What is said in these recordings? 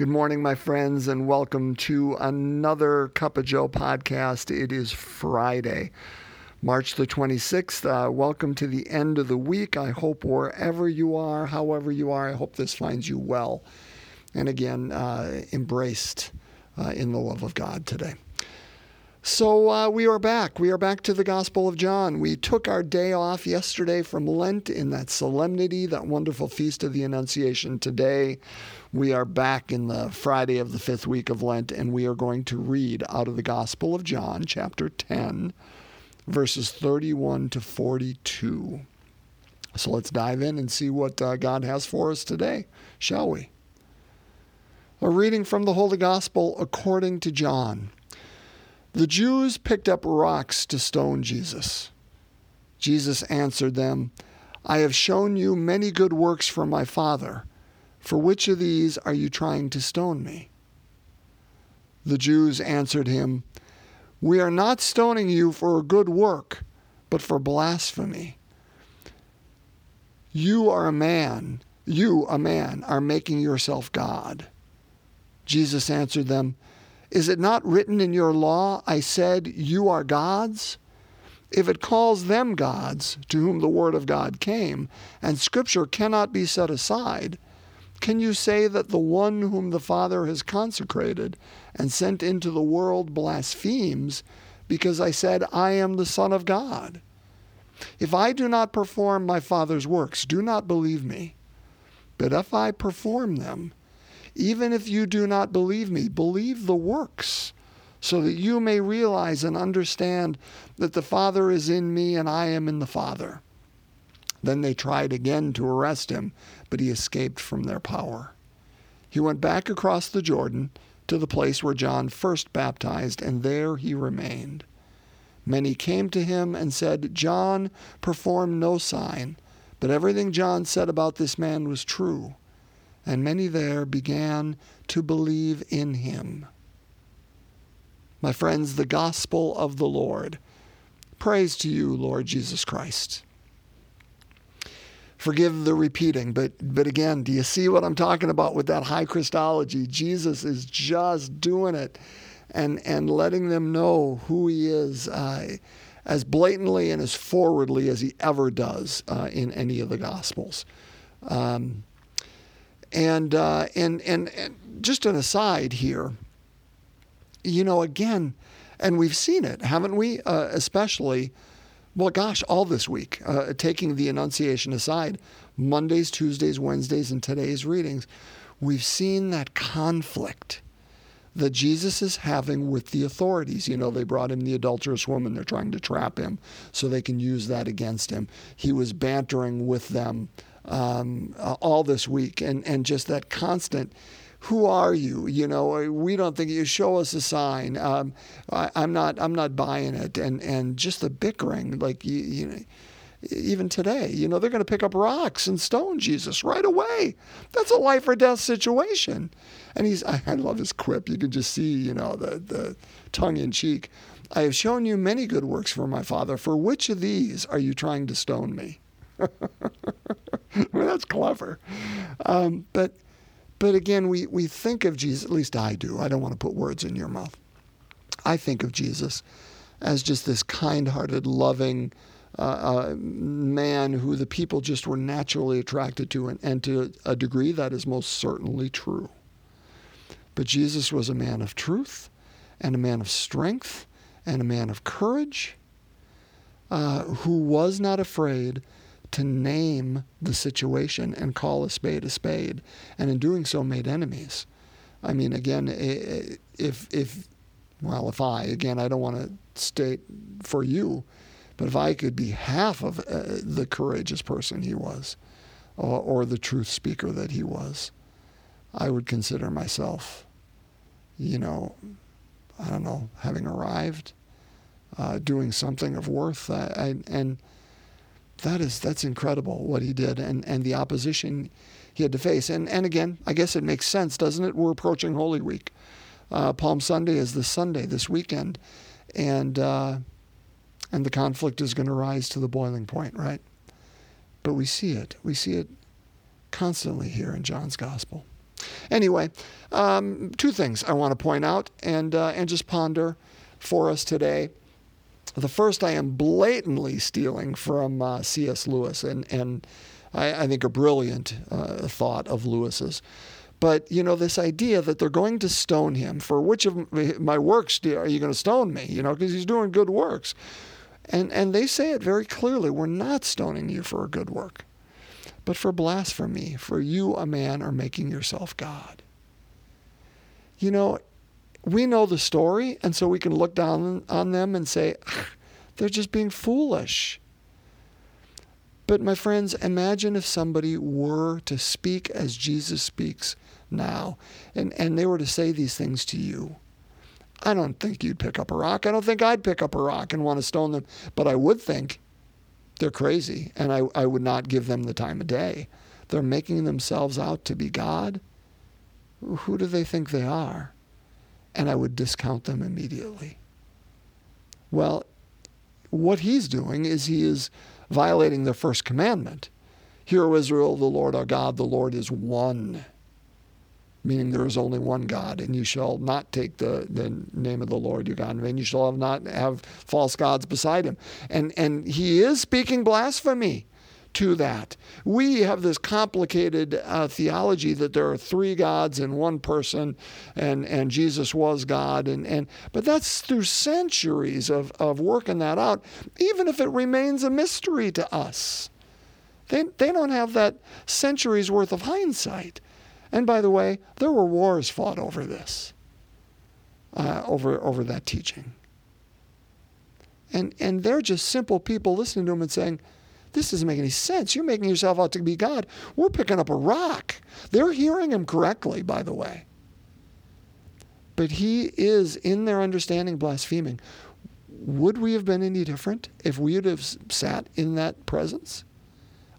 Good morning, my friends, and welcome to another Cup of Joe podcast. It is Friday, March the 26th. Uh, welcome to the end of the week. I hope wherever you are, however you are, I hope this finds you well. And again, uh, embraced uh, in the love of God today. So uh, we are back. We are back to the Gospel of John. We took our day off yesterday from Lent in that solemnity, that wonderful feast of the Annunciation. Today, we are back in the Friday of the fifth week of Lent, and we are going to read out of the Gospel of John, chapter 10, verses 31 to 42. So let's dive in and see what uh, God has for us today, shall we? A reading from the Holy Gospel according to John. The Jews picked up rocks to stone Jesus. Jesus answered them, I have shown you many good works from my Father. For which of these are you trying to stone me? The Jews answered him, We are not stoning you for a good work, but for blasphemy. You are a man, you, a man, are making yourself God. Jesus answered them, is it not written in your law, I said, You are gods? If it calls them gods, to whom the word of God came, and scripture cannot be set aside, can you say that the one whom the Father has consecrated and sent into the world blasphemes because I said, I am the Son of God? If I do not perform my Father's works, do not believe me. But if I perform them, even if you do not believe me, believe the works, so that you may realize and understand that the Father is in me and I am in the Father. Then they tried again to arrest him, but he escaped from their power. He went back across the Jordan to the place where John first baptized, and there he remained. Many came to him and said, John performed no sign, but everything John said about this man was true and many there began to believe in him. My friends, the gospel of the Lord. Praise to you, Lord Jesus Christ. Forgive the repeating, but but again, do you see what I'm talking about with that high Christology? Jesus is just doing it and and letting them know who he is uh, as blatantly and as forwardly as he ever does uh, in any of the Gospels. Um, and, uh, and, and, and just an aside here, you know, again, and we've seen it, haven't we? Uh, especially, well, gosh, all this week, uh, taking the Annunciation aside, Mondays, Tuesdays, Wednesdays, and today's readings, we've seen that conflict that Jesus is having with the authorities. You know, they brought him the adulterous woman. They're trying to trap him so they can use that against him. He was bantering with them um, uh, all this week, and and just that constant. Who are you? You know, we don't think you show us a sign. Um, I, am not. I'm not buying it. And and just the bickering, like you, you know, even today, you know, they're going to pick up rocks and stone Jesus right away. That's a life or death situation. And he's, I, I love his quip. You can just see, you know, the, the tongue in cheek. I have shown you many good works for my Father. For which of these are you trying to stone me? well, that's clever. Um, but but again, we, we think of Jesus, at least I do. I don't want to put words in your mouth. I think of Jesus as just this kind hearted, loving uh, uh, man who the people just were naturally attracted to, and, and to a degree that is most certainly true. But Jesus was a man of truth, and a man of strength, and a man of courage, uh, who was not afraid to name the situation and call a spade a spade, and in doing so made enemies. I mean, again, if if well, if I again, I don't want to state for you, but if I could be half of uh, the courageous person he was, or, or the truth speaker that he was, I would consider myself, you know, I don't know, having arrived, uh, doing something of worth. I, and that is that's incredible what he did and and the opposition he had to face. And and again I guess it makes sense doesn't it? We're approaching Holy Week. Uh, Palm Sunday is this Sunday this weekend and uh, and the conflict is going to rise to the boiling point right? But we see it. We see it constantly here in John's gospel. Anyway, um, two things I want to point out and uh, and just ponder for us today. The first, I am blatantly stealing from uh, C.S. Lewis, and and I, I think a brilliant uh, thought of Lewis's. But you know this idea that they're going to stone him for which of my works are you going to stone me? You know because he's doing good works, and and they say it very clearly. We're not stoning you for a good work, but for blasphemy. For you, a man, are making yourself God. You know, we know the story, and so we can look down on them and say, they're just being foolish. But, my friends, imagine if somebody were to speak as Jesus speaks now, and, and they were to say these things to you. I don't think you'd pick up a rock. I don't think I'd pick up a rock and want to stone them, but I would think they're crazy, and I, I would not give them the time of day. They're making themselves out to be God. Who do they think they are? And I would discount them immediately. Well, what he's doing is he is violating the first commandment. Hear, O Israel, the Lord our God, the Lord is one. Meaning there is only one God, and you shall not take the, the name of the Lord your God in vain. You shall not have false gods beside him. And, and he is speaking blasphemy to that. We have this complicated uh, theology that there are three gods in one person, and, and Jesus was God, and, and but that's through centuries of, of working that out, even if it remains a mystery to us. They, they don't have that centuries worth of hindsight. And by the way, there were wars fought over this, uh, over, over that teaching. And, and they're just simple people listening to him and saying, this doesn't make any sense. You're making yourself out to be God. We're picking up a rock. They're hearing him correctly, by the way. But he is, in their understanding, blaspheming. Would we have been any different if we would have sat in that presence?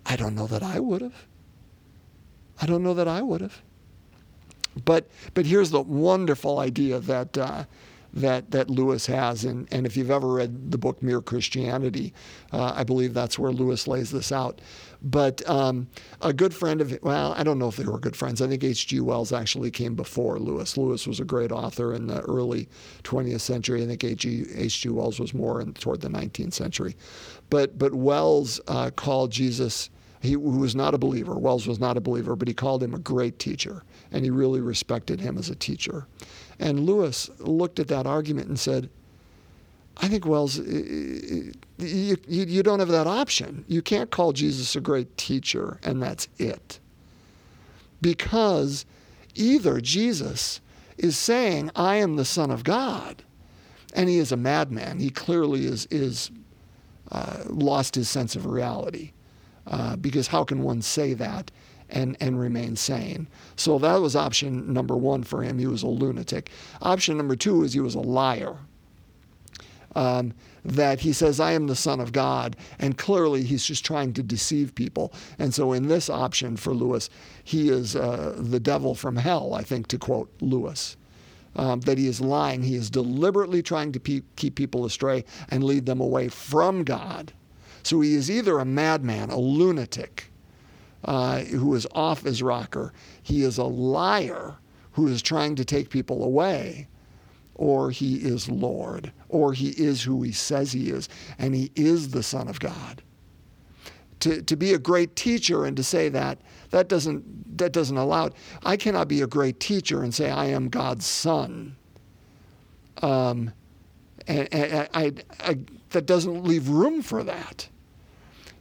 I don't know that I would have. I don't know that I would have. But but here's the wonderful idea that uh, that that Lewis has. And, and if you've ever read the book Mere Christianity, uh, I believe that's where Lewis lays this out. But um, a good friend of well, I don't know if they were good friends. I think H.G. Wells actually came before Lewis. Lewis was a great author in the early 20th century. I think H.G. Wells was more in, toward the 19th century. But but Wells uh, called Jesus. He was not a believer. Wells was not a believer, but he called him a great teacher, and he really respected him as a teacher. And Lewis looked at that argument and said, I think, Wells, you, you, you, don't have that option. You can't call Jesus a great teacher and that's it. Because either Jesus is saying, I am the Son of God, and he is a madman. He clearly is, is uh, lost his sense of reality. Uh, because how can one say that and, and remain sane. So that was option number one for him. He was a lunatic. Option number two is he was a liar. Um, that he says, I am the Son of God. And clearly, he's just trying to deceive people. And so, in this option for Lewis, he is uh, the devil from hell, I think, to quote Lewis. Um, that he is lying. He is deliberately trying to pe- keep people astray and lead them away from God. So, he is either a madman, a lunatic, uh, who is off his rocker. He is a liar who is trying to take people away, or he is Lord, or he is who he says he is, and he is the Son of God. To, to be a great teacher and to say that, that doesn't, that doesn't allow it. I cannot be a great teacher and say, I am God's son. Um, and, and I, I, that doesn't leave room for that.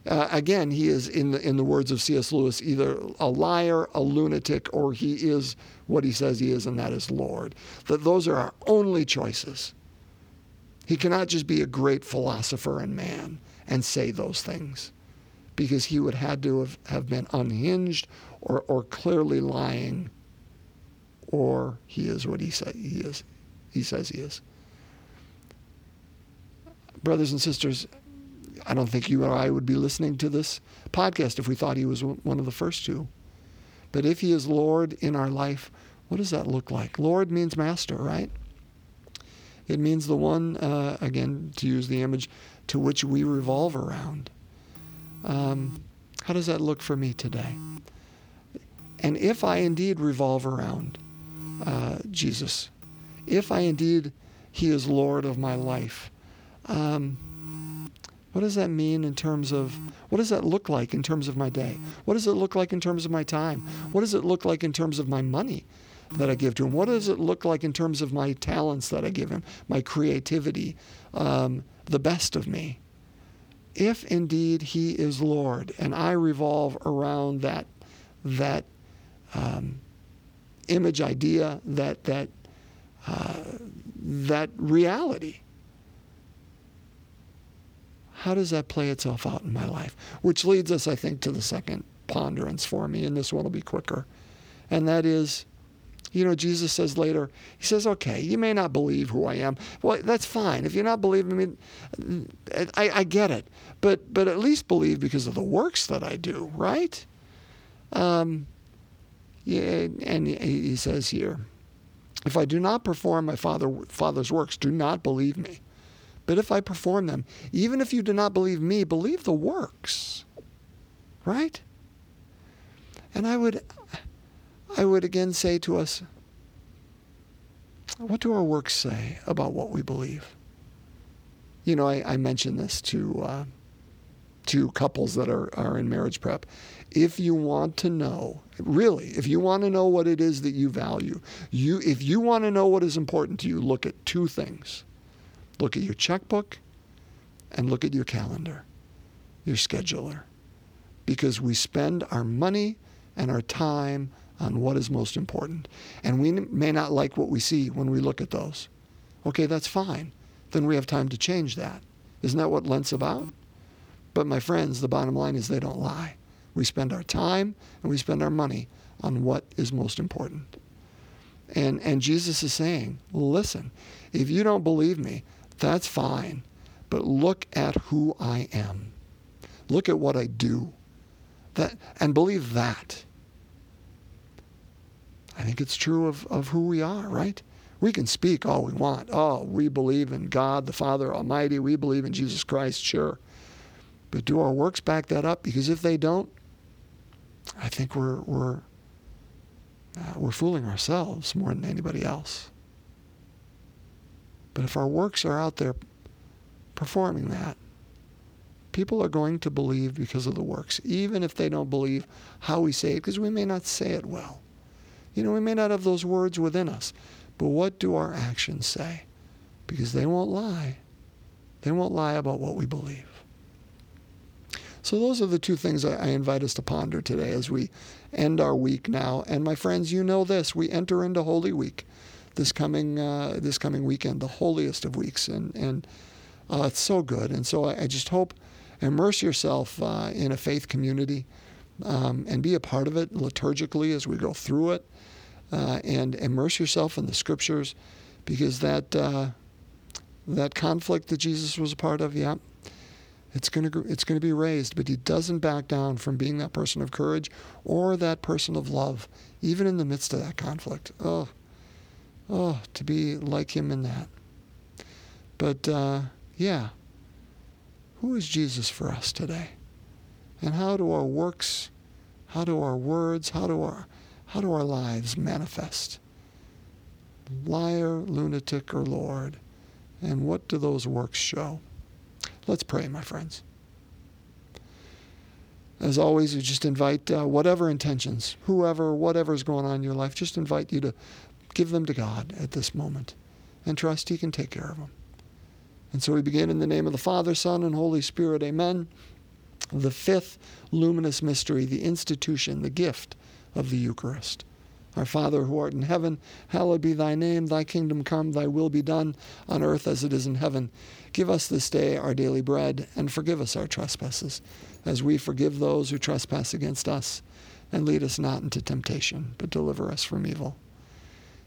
Uh, again, he is, in the, in the words of C.S. Lewis, either a liar, a lunatic, or he is what he says he is, and that is Lord. That those are our only choices. He cannot just be a great philosopher and man and say those things, because he would have to have, have been unhinged or, or clearly lying, or he is what he say he is. He says he is. Brothers and sisters, I don't think you or I would be listening to this podcast if we thought he was one of the first two. But if he is Lord in our life, what does that look like? Lord means master, right? It means the one, uh, again, to use the image, to which we revolve around. Um, how does that look for me today? And if I indeed revolve around uh, Jesus, if I indeed He is Lord of my life, um, what does that mean in terms of what does that look like in terms of my day? What does it look like in terms of my time? What does it look like in terms of my money that I give to Him? What does it look like in terms of my talents that I give Him, my creativity, um, the best of me? If indeed He is Lord and I revolve around that that um, image idea, that that uh, that reality, how does that play itself out in my life? Which leads us, I think, to the second ponderance for me, and this one will be quicker. And that is, you know, Jesus says later, He says, okay, you may not believe who I am. Well, that's fine. If you're not believing me, I, I get it. But, but at least believe because of the works that I do, right? Um, yeah, and he says here, if I do not perform my father, Father's works, do not believe me. But if I perform them, even if you do not believe me, believe the works. Right? And I would I would again say to us, what do our works say about what we believe? You know, I, I mentioned this to uh, to couples that are, are in marriage prep. If you want to know, really, if you want to know what it is that you value, you if you want to know what is important to you, look at two things. Look at your checkbook and look at your calendar, your scheduler. Because we spend our money and our time on what is most important. And we may not like what we see when we look at those. Okay, that's fine. Then we have time to change that. Isn't that what Lent's about? But my friends, the bottom line is they don't lie. We spend our time and we spend our money on what is most important. And, and Jesus is saying, listen, if you don't believe me, that's fine. But look at who I am. Look at what I do. That, and believe that. I think it's true of, of who we are, right? We can speak all we want. Oh, we believe in God the Father Almighty. We believe in Jesus Christ, sure. But do our works back that up? Because if they don't, I think we're, we're, uh, we're fooling ourselves more than anybody else. But if our works are out there performing that, people are going to believe because of the works, even if they don't believe how we say it, because we may not say it well. You know, we may not have those words within us, but what do our actions say? Because they won't lie. They won't lie about what we believe. So, those are the two things I invite us to ponder today as we end our week now. And, my friends, you know this we enter into Holy Week this coming uh, this coming weekend, the holiest of weeks, and and uh, it's so good. And so I, I just hope immerse yourself uh, in a faith community um, and be a part of it liturgically as we go through it, uh, and immerse yourself in the scriptures, because that uh, that conflict that Jesus was a part of, yeah. It's to it's to be raised, but he doesn't back down from being that person of courage or that person of love, even in the midst of that conflict. Oh, Oh, to be like him in that. But uh, yeah, who is Jesus for us today? And how do our works, how do our words, how do our, how do our lives manifest? Liar, lunatic, or Lord? And what do those works show? Let's pray, my friends. As always, we just invite uh, whatever intentions, whoever, whatever's going on in your life, just invite you to Give them to God at this moment and trust He can take care of them. And so we begin in the name of the Father, Son, and Holy Spirit. Amen. The fifth luminous mystery, the institution, the gift of the Eucharist. Our Father who art in heaven, hallowed be thy name. Thy kingdom come, thy will be done on earth as it is in heaven. Give us this day our daily bread, and forgive us our trespasses, as we forgive those who trespass against us. And lead us not into temptation, but deliver us from evil.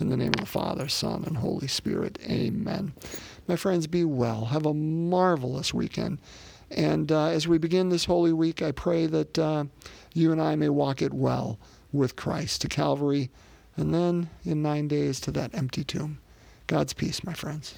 In the name of the Father, Son, and Holy Spirit, amen. My friends, be well. Have a marvelous weekend. And uh, as we begin this Holy Week, I pray that uh, you and I may walk it well with Christ to Calvary and then in nine days to that empty tomb. God's peace, my friends.